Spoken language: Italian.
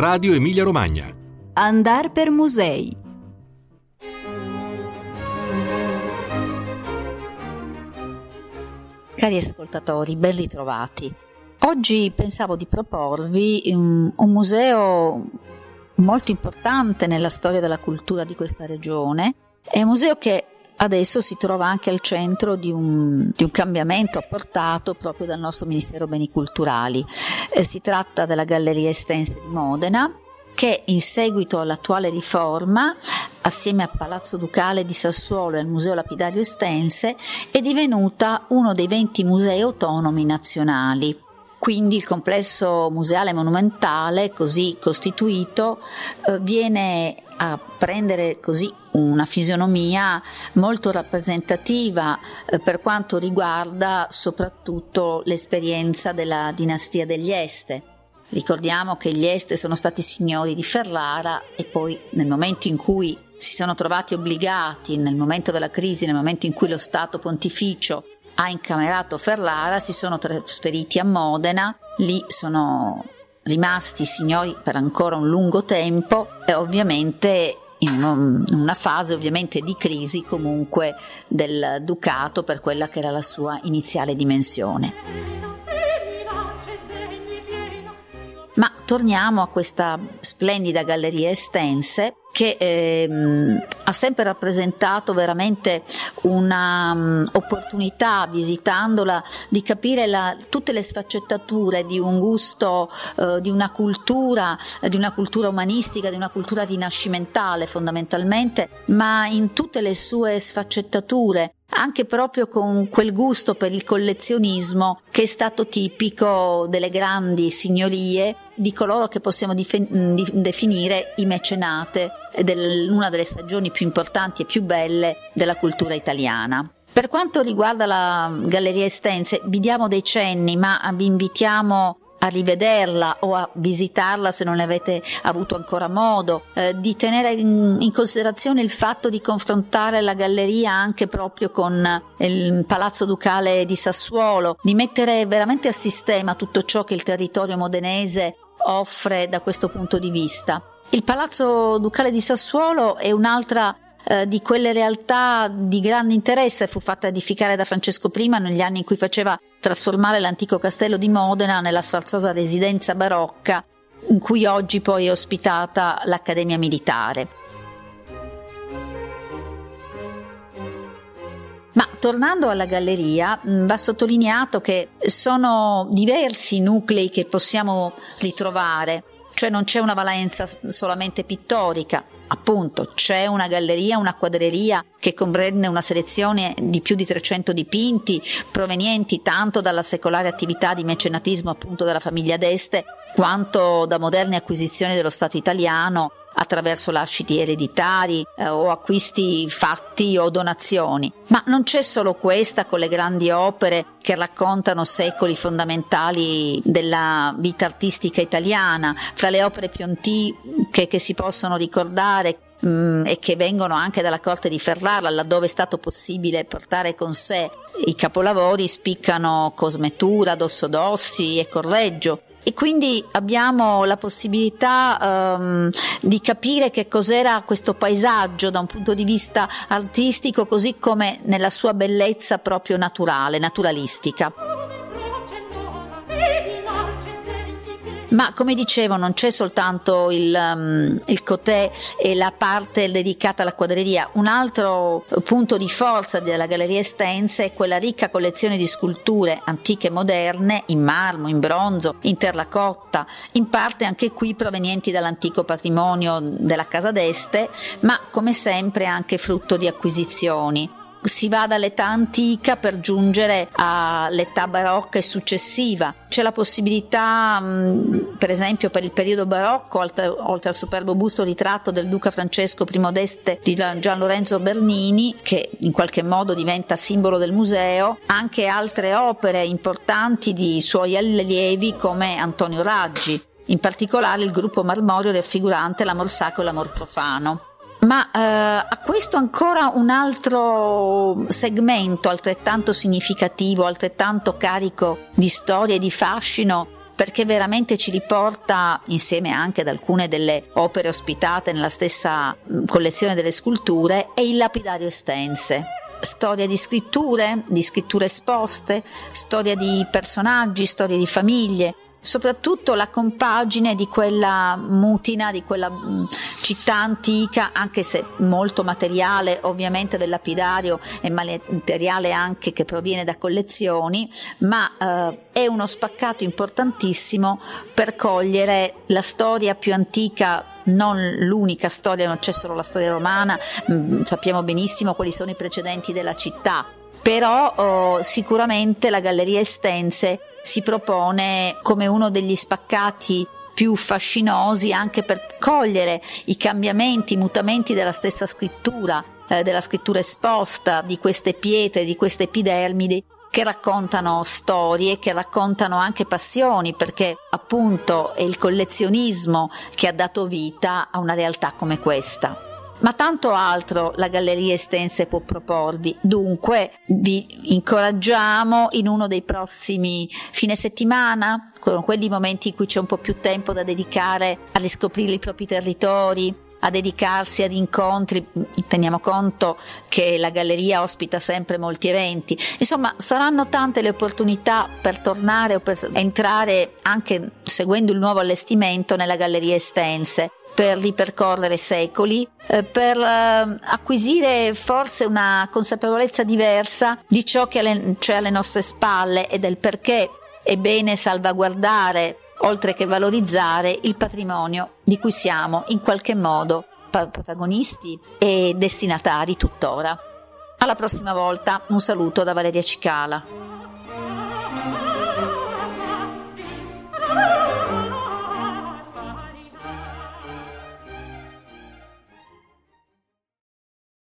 Radio Emilia Romagna. Andar per musei. Cari ascoltatori, ben ritrovati. Oggi pensavo di proporvi un, un museo molto importante nella storia della cultura di questa regione. È un museo che adesso si trova anche al centro di un, di un cambiamento apportato proprio dal nostro Ministero Beni Culturali. Eh, si tratta della Galleria Estense di Modena che in seguito all'attuale riforma assieme al Palazzo Ducale di Sassuolo e al Museo Lapidario Estense è divenuta uno dei 20 musei autonomi nazionali. Quindi il complesso museale monumentale così costituito eh, viene a prendere così una fisionomia molto rappresentativa eh, per quanto riguarda soprattutto l'esperienza della dinastia degli Este. Ricordiamo che gli Este sono stati signori di Ferrara e poi nel momento in cui si sono trovati obbligati, nel momento della crisi, nel momento in cui lo Stato pontificio ha incamerato Ferrara, si sono trasferiti a Modena, lì sono rimasti signori per ancora un lungo tempo e ovviamente in una fase ovviamente di crisi comunque del ducato per quella che era la sua iniziale dimensione. Ma torniamo a questa splendida galleria estense che ehm, ha sempre rappresentato veramente un'opportunità um, visitandola di capire la, tutte le sfaccettature di un gusto, eh, di una cultura, di una cultura umanistica, di una cultura rinascimentale fondamentalmente, ma in tutte le sue sfaccettature anche proprio con quel gusto per il collezionismo che è stato tipico delle grandi signorie di coloro che possiamo dif- definire i mecenate una delle stagioni più importanti e più belle della cultura italiana. Per quanto riguarda la Galleria Estense, vi diamo dei cenni, ma vi invitiamo a rivederla o a visitarla se non ne avete avuto ancora modo, eh, di tenere in, in, considerazione il fatto di confrontare la galleria anche proprio con il Palazzo Ducale di Sassuolo, di mettere veramente a sistema tutto ciò che il territorio modenese offre da questo punto di vista. Il Palazzo Ducale di Sassuolo è un'altra eh, di quelle realtà di grande interesse, fu fatta edificare da Francesco I negli anni in cui faceva trasformare l'antico castello di Modena nella sfarzosa residenza barocca in cui oggi poi è ospitata l'Accademia Militare. Ma tornando alla galleria, mm, va sottolineato che sono diversi i nuclei che possiamo ritrovare cioè non c'è una valenza solamente pittorica, appunto. C'è una galleria, una quadreria che comprende una selezione di più di 300 dipinti provenienti tanto dalla secolare attività di mecenatismo appunto della famiglia d'Este quanto da moderne acquisizioni dello Stato italiano attraverso lasciti ereditari eh, o acquisti fatti o donazioni. Ma non c'è solo questa con le grandi opere che raccontano secoli fondamentali della vita artistica italiana, fra le opere più antiche che si possono ricordare mm, e che vengono anche dalla corte di Ferrara, laddove è stato possibile portare con sé i capolavori, spiccano Cosmetura, Dossodossi e Correggio, e quindi abbiamo la possibilità um, di capire che cos'era questo paesaggio da un punto di vista artistico così come nella sua bellezza proprio naturale, naturalistica. Ma come dicevo, non c'è soltanto il, um, il cotè e la parte dedicata alla quadreria. Un altro punto di forza della Galleria Estense è quella ricca collezione di sculture antiche e moderne in marmo, in bronzo, in terracotta, in parte anche qui provenienti dall'antico patrimonio della Casa d'Este, ma come sempre anche frutto di acquisizioni si va dall'età antica per giungere all'età barocca e successiva. C'è la possibilità, per esempio, per il periodo barocco, oltre al superbo busto ritratto del duca Francesco I d'Este di Gian Lorenzo Bernini, che in qualche modo diventa simbolo del museo, anche altre opere importanti di suoi allievi come Antonio Raggi, in particolare il gruppo marmorio raffigurante l'amor sacro e l'amor profano. Ma eh, a questo ancora un altro segmento altrettanto significativo, altrettanto carico di storia e di fascino perché veramente ci riporta, insieme anche ad alcune delle opere ospitate nella stessa mm, collezione delle sculture, è il lapidario estense. Storia di scritture, di scritture esposte, storia di personaggi, storie di famiglie, soprattutto la compagine di quella mutina, di quella mm, città antica, anche se molto materiale ovviamente del lapidario e materiale anche che proviene da collezioni, ma eh, è uno spaccato importantissimo per cogliere la storia più antica non l'unica storia, non c'è solo la storia romana, mm, sappiamo benissimo quali sono i precedenti della città, però oh, sicuramente la Galleria Estense si propone come uno degli spaccati più fascinosi anche per cogliere i cambiamenti, i mutamenti della stessa scrittura, eh, della scrittura esposta, di queste pietre, di queste epidermidi che raccontano storie, che raccontano anche passioni, perché appunto è il collezionismo che ha dato vita a una realtà come questa ma tanto altro la Galleria Estense può proporvi. Dunque vi incoraggiamo in uno dei prossimi fine settimana, con quelli momenti in cui c'è un po' più tempo da dedicare a riscoprire i propri territori, a dedicarsi ad incontri, teniamo conto che la galleria ospita sempre molti eventi, insomma saranno tante le opportunità per tornare o per entrare anche seguendo il nuovo allestimento nella galleria estense per ripercorrere secoli, eh, per eh, acquisire forse una consapevolezza diversa di ciò che c'è alle nostre spalle e del perché è bene salvaguardare, oltre che valorizzare, il patrimonio di cui siamo in qualche modo protagonisti e destinatari tuttora. Alla prossima volta, un saluto da Valeria Cicala.